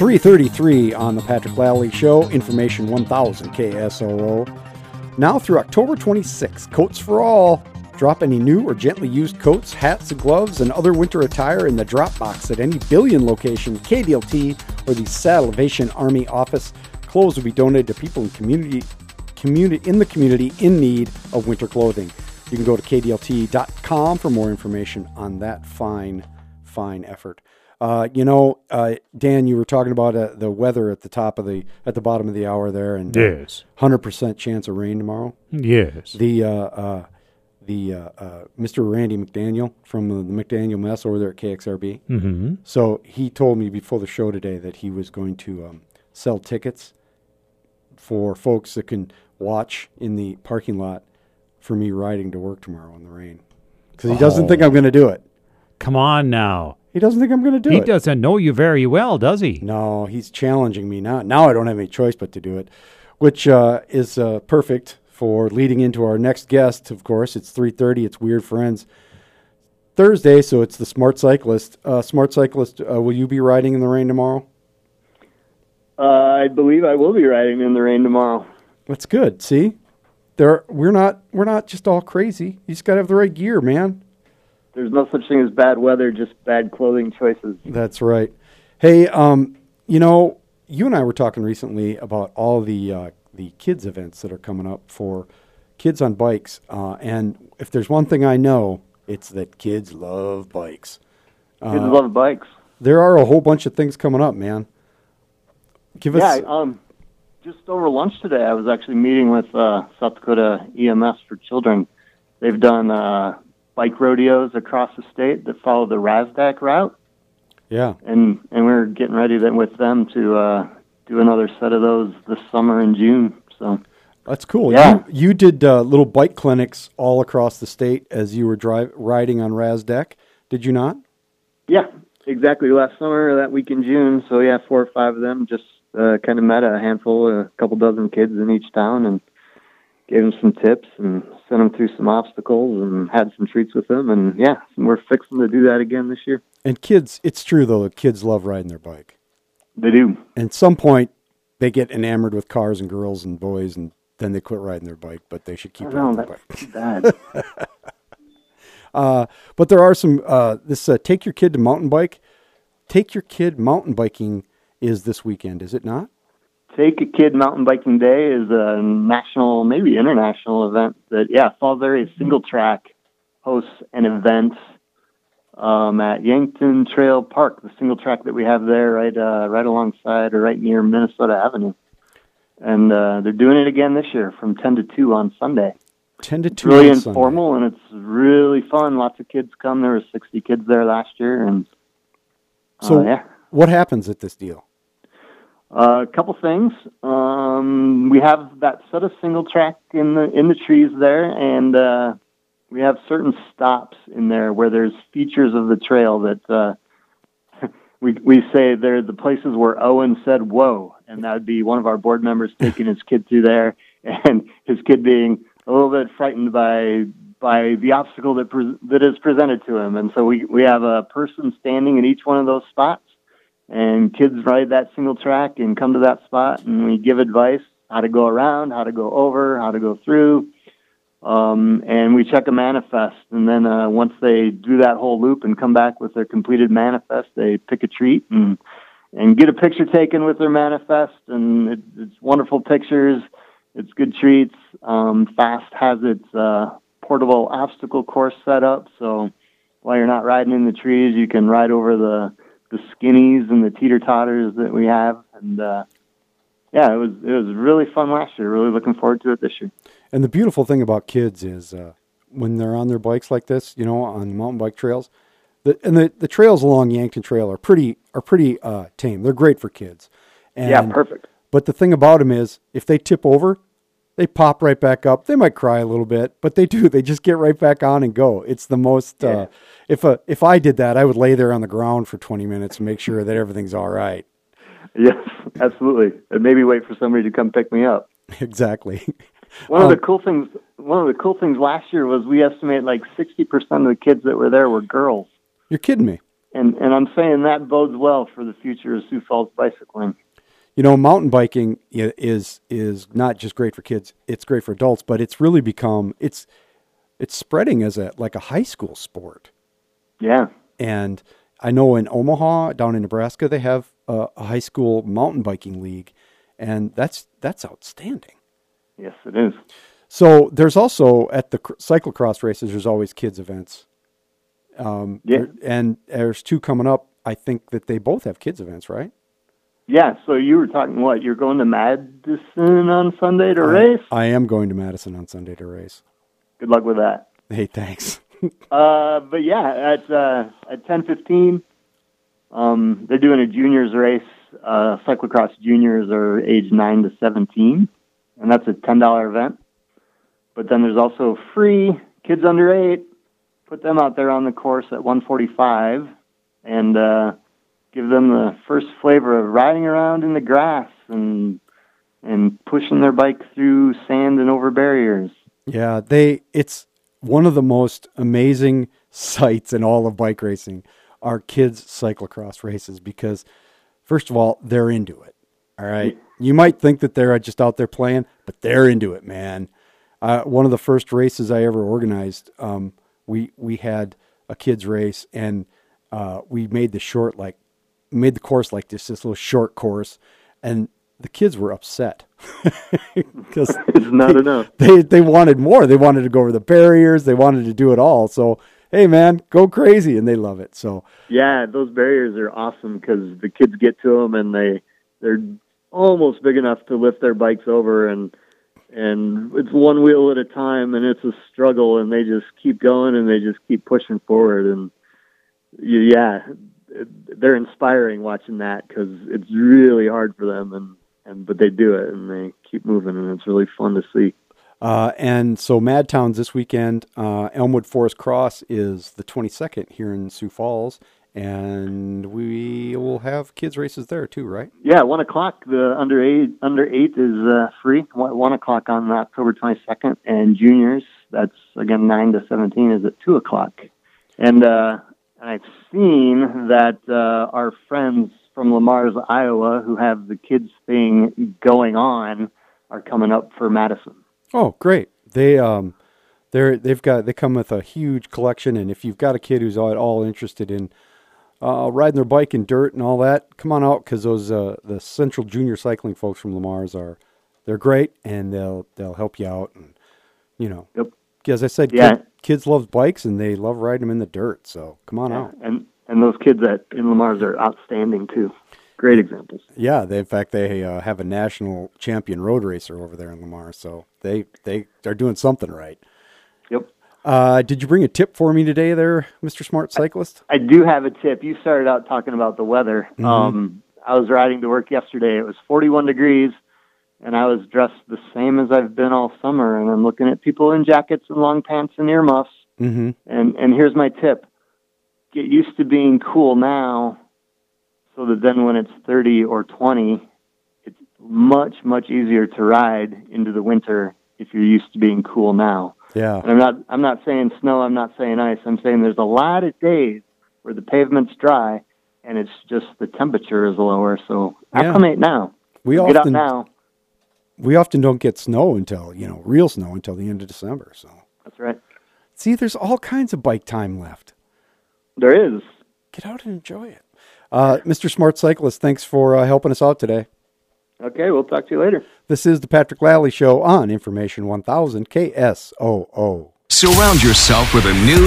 333 on the Patrick Lally Show, Information 1000 KSOO. Now through October 26th, Coats for All. Drop any new or gently used coats, hats, gloves, and other winter attire in the drop box at any Billion location, KDLT, or the Salvation Army office. Clothes will be donated to people in community, community in the community in need of winter clothing. You can go to kdlt.com for more information on that fine, fine effort. Uh, you know, uh, Dan, you were talking about uh, the weather at the top of the at the bottom of the hour there, and Yes. hundred percent chance of rain tomorrow. Yes. The uh, uh, the uh, uh, Mr. Randy McDaniel from the, the McDaniel Mess over there at KXRB. Mm-hmm. So he told me before the show today that he was going to um, sell tickets for folks that can watch in the parking lot for me riding to work tomorrow in the rain because he doesn't Oh. think I'm going to do it. Come on now. He doesn't think I'm going to do he it. He doesn't know you very well, does he? No, he's challenging me now. Now I don't have any choice but to do it, which uh, is uh, perfect for leading into our next guest. Of course, it's three thirty. It's Weird Friends Thursday, so it's the Smart Cyclist. Uh, Smart Cyclist, uh, will you be riding in the rain tomorrow? Uh, I believe I will be riding in the rain tomorrow. That's good. See, there we're not we're not just all crazy. You just got to have the right gear, man. There's no such thing as bad weather, just bad clothing choices. That's right. Hey, um, you know, you and I were talking recently about all the uh, the kids events that are coming up for kids on bikes, uh, and if there's one thing I know, it's that kids love bikes. Kids Uh, love bikes. There are a whole bunch of things coming up, man. Give Yeah, us. um, just over lunch today, I was actually meeting with uh, South Dakota EMS for Children. They've done uh, bike rodeos across the state that follow the RASDAK route, yeah, and and we're getting ready then with them to uh, do another set of those this summer in June. So that's cool. Yeah. You, you did uh, little bike clinics all across the state as you were drive, riding on RASDAK, did you not? yeah, exactly. Last summer, that week in June. So yeah, four or five of them just uh, kind of met a handful, a couple dozen kids in each town, and gave them some tips and sent them through some obstacles and had some treats with them. And yeah, we're fixing to do that again this year. And kids, it's true though. that Kids love riding their bike. They do. at some point they get enamored with cars and girls and boys and then they quit riding their bike but they should keep riding their bike bad. uh, but there are some uh, this uh, take your kid to mountain bike take your kid mountain biking is this weekend is it not Take a Kid Mountain Biking Day is a national, maybe international event that, yeah, Falls Area Single Track hosts an event um, at Yankton Trail Park, the single track that we have there, right, uh, right alongside or right near Minnesota Avenue. And uh, they're doing it again this year from 10 to 2 on Sunday. 10 to It's 2 really on Sunday. informal and it's really fun. Lots of kids come. There were 60 kids there last year, and uh, so yeah. what happens at this deal a couple things. Um, we have that set of single track in the in the trees there, and uh, we have certain stops in there where there's features of the trail that uh, we we say they're the places where Owen said "whoa," and that would be one of our board members taking his kid through there, and his kid being a little bit frightened by by the obstacle that pre- that is presented to him, and so we we have a person standing in each one of those spots and kids ride that single track and come to that spot and we give advice how to go around how to go over how to go through um, and we check a manifest. And then uh, once they do that whole loop and come back with their completed manifest they pick a treat and and get a picture taken with their manifest. And it, it's wonderful pictures. It's good treats. Um, FAST has its uh, portable obstacle course set up. So while you're not riding in the trees you can ride over the the skinnies and the teeter totters that we have, and uh, yeah, it was it was really fun last year. Really looking forward to it this year. and the beautiful thing about kids is uh, when they're on their bikes like this you know on mountain bike trails the, and the, the trails along yankton trail are pretty are pretty uh, tame they're great for kids and yeah, perfect. But the thing about them is, if they tip over, they pop right back up. They might cry a little bit, but they do. They just get right back on and go. It's the most. Uh, if a if I did that, I would lay there on the ground for twenty minutes and make sure that everything's all right. Yes, absolutely. And maybe wait for somebody to come pick me up. exactly. One Um, of the cool things, one of the cool things last year was we estimate like sixty percent of the kids that were there were girls. You're kidding me. and and I'm saying that bodes well for the future of Sioux Falls bicycling. You know, mountain biking is is not just great for kids; it's great for adults. But it's really become it's it's spreading as a like a high school sport. Yeah, And I know in Omaha, down in Nebraska, they have a, a high school mountain biking league, and that's that's outstanding. yes, it is. So there's also at the cr- cyclocross races, there's always kids events. Um, Yeah. there- and there's two coming up. I think that they both have kids events, right? Yeah, so you were talking what? You're going to Madison on Sunday to race? I am going to Madison on Sunday to race. Good luck with that. Hey, thanks. Uh, but yeah, at uh, at ten fifteen, um, they're doing a juniors race. Uh, cyclocross juniors are age nine to seventeen, and that's a ten dollar event. But then there's also free kids under eight. Put them out there on the course at one forty five, and uh, give them the first flavor of riding around in the grass and and pushing their bike through sand and over barriers. Yeah, they it's one of the most amazing sights in all of bike racing are kids cyclocross races because first of all, they're into it. All right. You might think that they're just out there playing, but they're into it, man. Uh, one of the first races I ever organized, um, we we had a kids race and uh, we made the short like made the course like this this little short course and the kids were upset because It's not enough. they they wanted more. They wanted to go over the barriers. They wanted to do it all. So hey, man, go crazy, and they love it. So Yeah, those barriers are awesome because the kids get to them and they they're almost big enough to lift their bikes over and and it's one wheel at a time and it's a struggle and they just keep going and they just keep pushing forward and yeah, they're inspiring watching that because it's really hard for them and and but they do it and they keep moving and it's really fun to see. uh, and so Mad Towns this weekend. Uh, Elmwood Forest Cross is the twenty second here in Sioux Falls, and we will have kids races there too, right? Yeah, one o'clock. The under eight under eight is uh, free. One, one o'clock on October twenty second, and juniors. That's again nine to seventeen is at two o'clock. And uh, I've seen that uh, our friends from Le Mars, Iowa, who have the kids thing going on, are coming up for Madison. Oh, great! They um, they're they've got they come with a huge collection, and if you've got a kid who's at all interested in uh, riding their bike in dirt and all that, come on out because those uh, the Central Junior Cycling folks from Le Mars are they're great, and they'll they'll help you out, and you know, Yep. as I said, Yeah. kid, kids love bikes and they love riding them in the dirt, so come on out. And and those kids at in Le Mars are outstanding too. Great examples. Yeah, they in fact they uh, have a national champion road racer over there in Lamar, so they they are doing something right. Yep. Uh, did you bring a tip for me today, there, Mister Smart Cyclist? I do have a tip. You started out talking about the weather. Um, I was riding to work yesterday. It was 41 degrees, and I was dressed the same as I've been all summer. And I'm looking at people in jackets and long pants and earmuffs. Mm-hmm. And and here's my tip: get used to being cool now, so that then when it's 30 or 20, it's much much easier to ride into the winter if you're used to being cool now. Yeah. And I'm not I'm not saying snow, I'm not saying ice. I'm saying there's a lot of days where the pavement's dry and it's just the temperature is lower. So Yeah. acclimate now. We Get out often now. We often don't get snow until you know real snow until the end of December. So That's right. see, there's all kinds of bike time left. There is. Get out and enjoy it. Uh, Mr. Smart Cyclist, thanks for uh, helping us out today. Okay, we'll talk to you later. This is the Patrick Lally Show on Information 1000 KSOO. Surround yourself with a new